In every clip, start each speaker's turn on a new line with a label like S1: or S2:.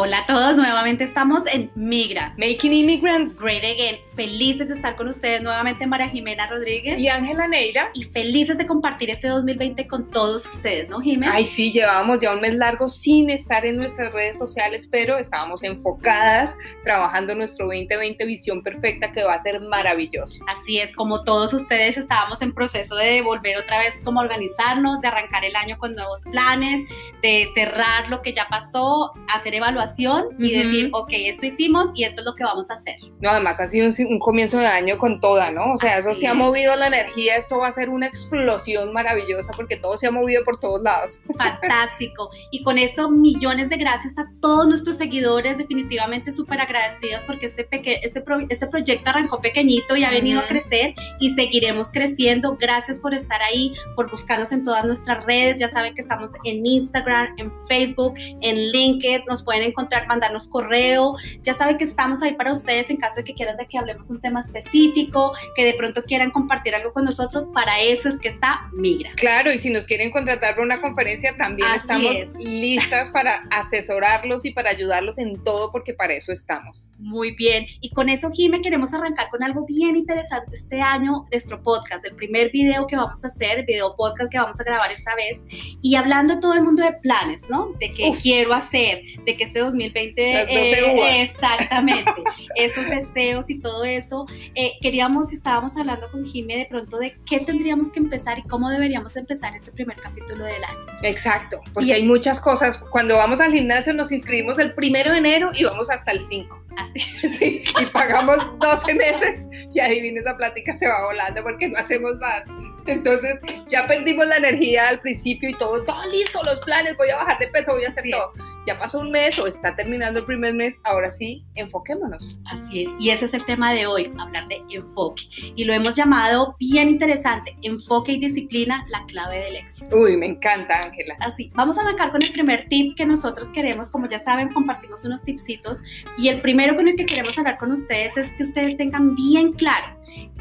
S1: Hola a todos, nuevamente estamos en Migra.
S2: Making Immigrants.
S1: Great Again. Felices de estar con ustedes nuevamente, María Jimena Rodríguez.
S2: Y Ángela Neira.
S1: Y felices de compartir este 2020 con todos ustedes, ¿no, Jimena?
S2: Ay, sí, llevábamos ya un mes largo sin estar en nuestras redes sociales, pero estábamos enfocadas trabajando nuestro 2020 Visión Perfecta que va a ser maravilloso.
S1: Así es, como todos ustedes estábamos en proceso de volver otra vez como organizarnos, de arrancar el año con nuevos planes, de cerrar lo que ya pasó, hacer evaluación y decir, ok, esto hicimos y esto es lo que vamos a hacer.
S2: No, además ha sido un, comienzo de año con toda, ¿no? O sea, eso se ha movido la energía, esto va a ser una explosión maravillosa porque todo se ha movido por todos lados.
S1: Fantástico. Y con esto, millones de gracias a todos nuestros seguidores, definitivamente súper agradecidos porque este, este, este proyecto arrancó pequeñito y ha venido a crecer y seguiremos creciendo. Gracias por estar ahí, por buscarnos en todas nuestras redes. Ya saben que estamos en Instagram, en Facebook, en LinkedIn, nos pueden encontrar encontrar, mandarnos correo. Ya saben que estamos ahí para ustedes en caso de que quieran de que hablemos un tema específico, que de pronto quieran compartir algo con nosotros. Para eso es que está Migra.
S2: Claro, y si nos quieren contratar para una conferencia, también estamos listas para asesorarlos y para ayudarlos en todo, porque para eso estamos.
S1: Muy bien. Y con eso, Jime, queremos arrancar con algo bien interesante este año, nuestro podcast, el primer video que vamos a hacer, el video podcast que vamos a grabar esta vez, y hablando todo el mundo de planes, ¿no? De qué quiero hacer, de que este 2020,
S2: eh,
S1: exactamente, esos deseos y todo eso. Eh, queríamos, estábamos hablando con Jimé de pronto de qué tendríamos que empezar y cómo deberíamos empezar este primer capítulo del año.
S2: Exacto, porque hay muchas cosas. Cuando vamos al gimnasio nos inscribimos el primero de enero y vamos hasta el 5.
S1: Así.
S2: Sí, y pagamos 12 meses y adivina esa plática se va volando porque no hacemos más. Entonces ya perdimos la energía al principio y todo, todo listo, los planes, voy a bajar de peso, voy a hacer todo. Ya pasó un mes o está terminando el primer mes, ahora sí, enfoquémonos.
S1: Así es, y ese es el tema de hoy, hablar de enfoque. Y lo hemos llamado bien interesante, enfoque y disciplina, la clave del éxito.
S2: Uy, me encanta, Ángela.
S1: Así, vamos a arrancar con el primer tip que nosotros queremos, como ya saben, compartimos unos tipsitos y el primero con el que queremos hablar con ustedes es que ustedes tengan bien claro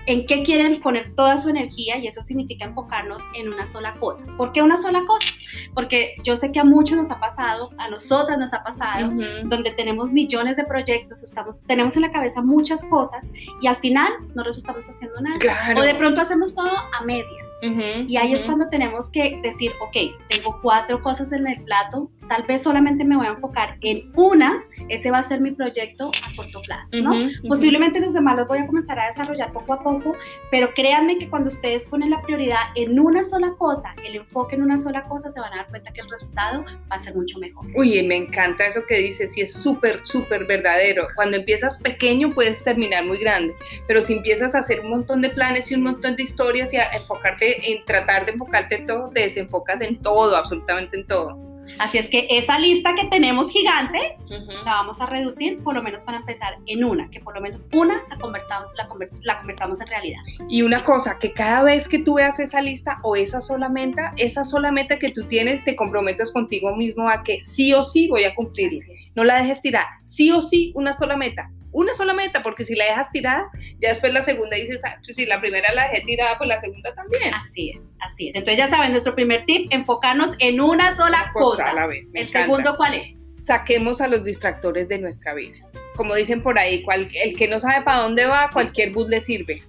S1: en qué quieren poner toda su energía y eso significa enfocarnos en una sola cosa. ¿Por qué una sola cosa? Porque yo sé que a muchos nos ha pasado, a nosotras nos ha pasado, donde tenemos millones de proyectos, estamos, tenemos en la cabeza muchas cosas y al final no resultamos haciendo nada. O de pronto hacemos todo a medias. y ahí es cuando tenemos que decir, ok, tengo cuatro cosas en el plato, tal vez solamente me voy a enfocar en una, ese va a ser mi proyecto a corto plazo, ¿no? Posiblemente los demás los voy a comenzar a desarrollar poco a poco, pero créanme que cuando ustedes ponen la prioridad en una sola cosa, el enfoque en una sola cosa, se van a dar cuenta que el resultado va a ser mucho mejor.
S2: Uy, me encanta eso que dices y es súper, súper verdadero. Cuando empiezas pequeño puedes terminar muy grande, pero si empiezas a hacer un montón de planes y un montón de historias y a enfocarte en tratar de enfocarte en todo, te desenfocas en todo, absolutamente en todo.
S1: Así es que esa lista que tenemos gigante la vamos a reducir por lo menos para empezar en una, que por lo menos una la convertamos, la, la convertamos en realidad.
S2: Y una cosa, que cada vez que tú veas esa lista o esa sola meta, esa sola meta que tú tienes, te comprometas contigo mismo a que sí o sí voy a cumplir. No la dejes tirar, sí o sí una sola meta una sola meta, porque si la dejas tirada, ya después la segunda dices, ah, pues si la primera la dejé tirada, pues la segunda también.
S1: Así es, así es. Entonces ya saben, nuestro primer tip, enfocarnos en una sola cosa.
S2: A la vez.
S1: El segundo, ¿cuál es?
S2: Saquemos a los distractores de nuestra vida. Como dicen por ahí, el que no sabe para dónde va, cualquier bus le sirve.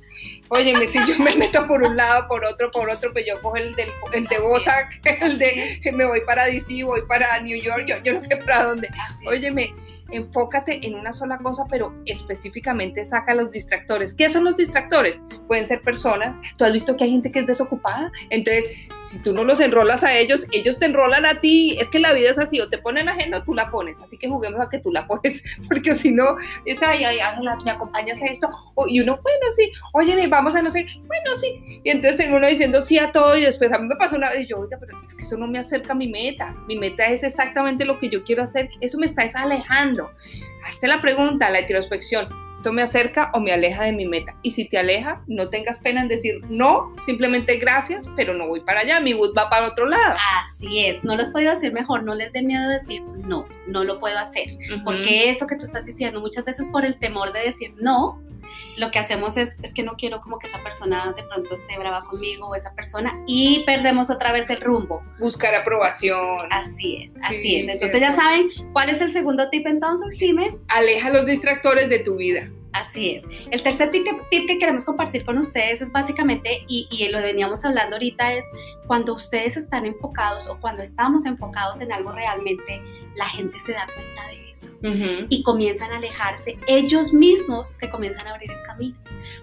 S2: Oye, si yo me meto por un lado, por otro, por otro, pues yo cojo el, del, el de Bosac, el de me voy para DC, voy para New York, yo, yo no sé para dónde. Óyeme, enfócate en una sola cosa, pero específicamente saca los distractores. ¿Qué son los distractores? Pueden ser personas. Tú has visto que hay gente que es desocupada. Entonces, si tú no los enrolas a ellos, ellos te enrolan a ti. Es que la vida es así, o te ponen agenda o tú la pones. Así que juguemos a que tú la pones, porque si no, es, ay, ay, Ángela, ¿me acompañas a esto? y uno, bueno, sí, oye, vamos a no sé, bueno, sí. Y entonces tengo uno diciendo sí a todo y después a mí me pasa una vez y yo, oiga, pero es que eso no me acerca a mi meta. Mi meta es exactamente lo que yo quiero hacer. Eso me está alejando Hazte la pregunta, la introspección. ¿Esto me acerca o me aleja de mi meta? Y si te aleja, no tengas pena en decir no, simplemente gracias, pero no voy para allá, mi bus va para otro lado.
S1: Así es, no les puedo decir mejor, no les dé miedo decir no, no lo puedo hacer. Porque eso que tú estás diciendo, muchas veces por el temor de decir no, lo que hacemos es, es que no quiero como que esa persona de pronto esté brava conmigo o esa persona y perdemos otra vez el rumbo.
S2: Buscar aprobación.
S1: Así es, así es. Entonces ya saben, ¿cuál es el segundo tip entonces, Jime?
S2: Aleja los distractores de tu vida.
S1: Así es. El tercer tip que, queremos compartir con ustedes es básicamente, y, y, lo veníamos hablando ahorita, es cuando ustedes están enfocados o cuando estamos enfocados en algo realmente, la gente se da cuenta de y comienzan a alejarse ellos mismos que comienzan a abrir el camino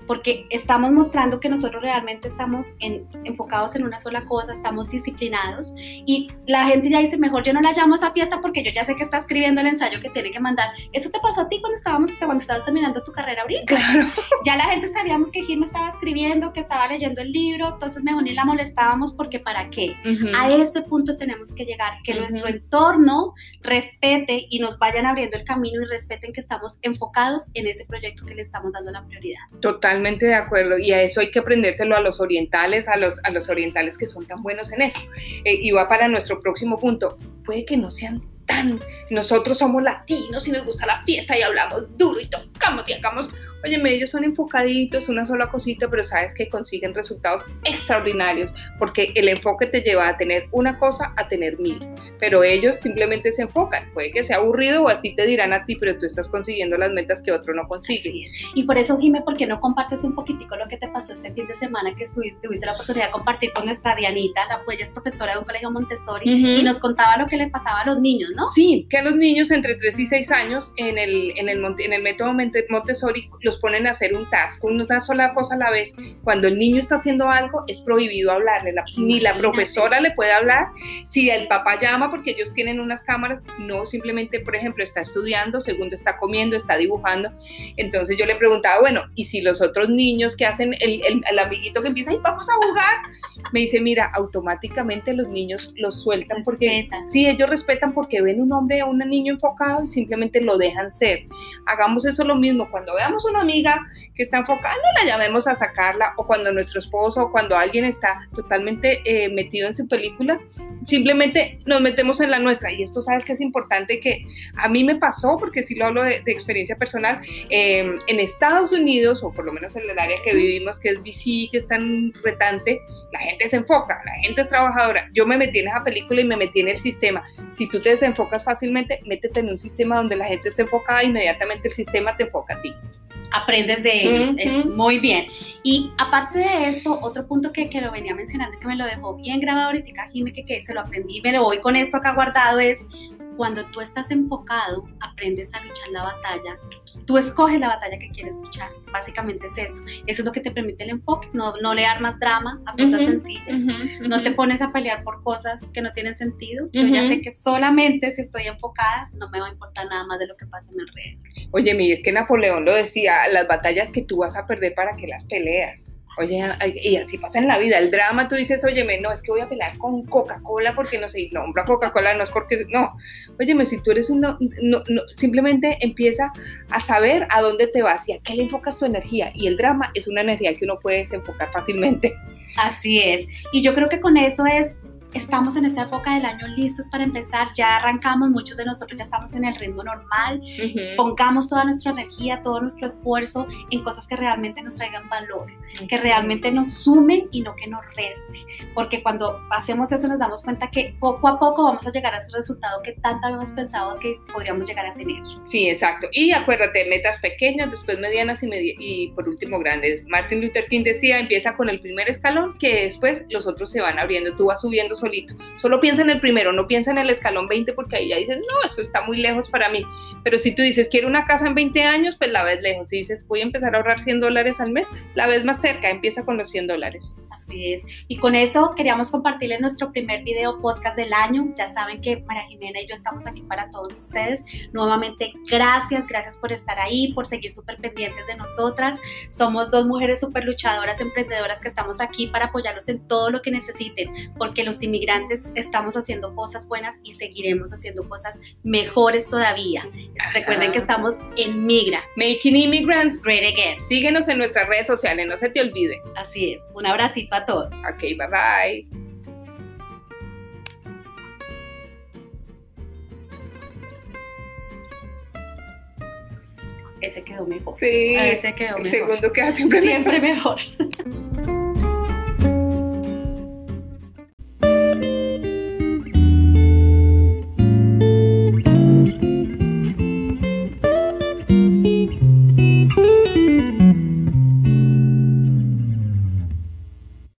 S1: porque estamos mostrando que nosotros realmente estamos enfocados en una sola cosa, estamos disciplinados y la gente ya dice, mejor yo no la llamo a esa fiesta porque yo ya sé que está escribiendo el ensayo que tiene que mandar. Eso te pasó a ti cuando estábamos cuando estabas terminando tu carrera ahorita.
S2: Claro.
S1: Ya la gente sabíamos que Jim estaba escribiendo, que estaba leyendo el libro, entonces mejor ni la molestábamos porque ¿para qué? A ese punto tenemos que llegar, que nuestro entorno respete y nos vayan abriendo el camino y respeten que estamos enfocados en ese proyecto que le estamos dando la prioridad.
S2: Totalmente de acuerdo. Y a eso hay que aprendérselo a los orientales, a los, a los orientales que son tan buenos en eso. Eh, y va para nuestro próximo punto. Puede que no sean tan... Nosotros somos latinos y nos gusta la fiesta y hablamos duro y tocamos y hagamos Oye, ellos son enfocaditos, una sola cosita, pero sabes que consiguen resultados extraordinarios porque el enfoque te lleva a tener una cosa a tener mil. Pero ellos simplemente se enfocan. Puede que sea aburrido o así te dirán a ti, pero tú estás consiguiendo las metas que otro no consigue.
S1: Y por eso, Jimé, ¿por qué no compartes un poquitico lo que te pasó este fin de semana que estuviste, tuviste la oportunidad de compartir con nuestra Dianita, la pues ella es profesora de un colegio Montessori, y nos contaba lo que le pasaba a los niños, ¿no?
S2: Sí, que a los niños entre 3 y 6 años en el, en el, en el método Montessori los ponen a hacer un task, una sola cosa a la vez. Cuando el niño está haciendo algo, es prohibido hablarle. ni la profesora le puede hablar. Si el papá llama, porque ellos tienen unas cámaras, no simplemente, por ejemplo, está estudiando, segundo está comiendo, está dibujando. Entonces yo le preguntaba, bueno, ¿y si los otros niños que hacen el, el, amiguito que empieza, y vamos a jugar? Me dice, mira, automáticamente los niños los sueltan porque sí, ellos respetan porque ven un hombre o un niño enfocado y simplemente lo dejan ser. Hagamos eso lo mismo. Cuando veamos una amiga que está enfocada, no la llamemos a sacarla, o cuando nuestro esposo o cuando alguien está totalmente eh, metido en su película, simplemente nos metemos en la nuestra. Y esto sabes que es importante que a mí me pasó, porque si lo hablo de, experiencia personal, em, en Estados Unidos, o por lo menos en el área que vivimos, que es DC, que es tan retante, la gente se enfoca, la gente es trabajadora. Yo me metí en esa película y me metí en el sistema. Si tú te desenfocas fácilmente, métete en un sistema donde la gente esté enfocada, inmediatamente el sistema te enfoca a ti
S1: aprendes de ellos. Es muy bien. Y aparte de esto, otro punto que, que, lo venía mencionando, que me lo dejó bien grabado ahorita, Jimmy, que, que se lo aprendí, me lo voy con esto acá guardado, es cuando tú estás enfocado, aprendes a luchar la batalla. Tú escoges la batalla que quieres luchar. Básicamente es eso. Eso es lo que te permite el enfoque. No, no le armas drama a cosas sencillas. No te pones a pelear por cosas que no tienen sentido. Yo ya sé que solamente si estoy enfocada, no me va a importar nada más de lo que pasa en mi alrededor.
S2: Oye, mi, es que Napoleón lo decía, las batallas que tú vas a perder para que las peleas. Oye, y así pasa en la vida. El drama, tú dices, óyeme, no, es que voy a pelear con Coca-Cola porque no sé, no, Coca-Cola no es porque, no. Óyeme, si tú eres un, no, no, simplemente empieza a saber a dónde te vas y a qué le enfocas tu energía. Y el drama es una energía que uno puede desenfocar fácilmente.
S1: Así es. Y yo creo que con eso es estamos en esta época del año listos para empezar, ya arrancamos, muchos de nosotros ya estamos en el ritmo normal, pongamos toda nuestra energía, todo nuestro esfuerzo en cosas que realmente nos traigan valor, que realmente nos sumen y no que nos reste, porque cuando hacemos eso nos damos cuenta que poco a poco vamos a llegar a ese resultado que tanto habíamos pensado que podríamos llegar a tener.
S2: Sí, exacto. Y acuérdate, metas pequeñas, después medianas y, y por último grandes. Martin Luther King decía, empieza con el primer escalón, que después los otros se van abriendo, tú vas subiendo solito. Solo piensa en el primero, no piensa en el escalón 20 porque ahí ya dices, no, eso está muy lejos para mí. Pero si tú dices, quiero una casa en 20 años, pues la ves lejos. Si dices, voy a empezar a ahorrar 100 dólares al mes, la ves más cerca, empieza con los 100 dólares.
S1: Así es. Y con eso queríamos compartirles nuestro primer video podcast del año. Ya saben que María Jimena y yo estamos aquí para todos ustedes. Nuevamente, gracias, gracias por estar ahí, por seguir súper pendientes de nosotras. Somos dos mujeres súper luchadoras, emprendedoras que estamos aquí para apoyarlos en todo lo que necesiten, porque los inmigrantes estamos haciendo cosas buenas y seguiremos haciendo cosas mejores todavía. Recuerden que estamos en Migra.
S2: Making Immigrants
S1: Great Again.
S2: Síguenos en nuestras redes sociales, no se te olvide.
S1: Así es. Un abracito a todos.
S2: Ok, bye bye.
S1: ese quedó mejor.
S2: Sí,
S1: Ese quedó
S2: el
S1: mejor.
S2: segundo queda siempre,
S1: Siempre mejor.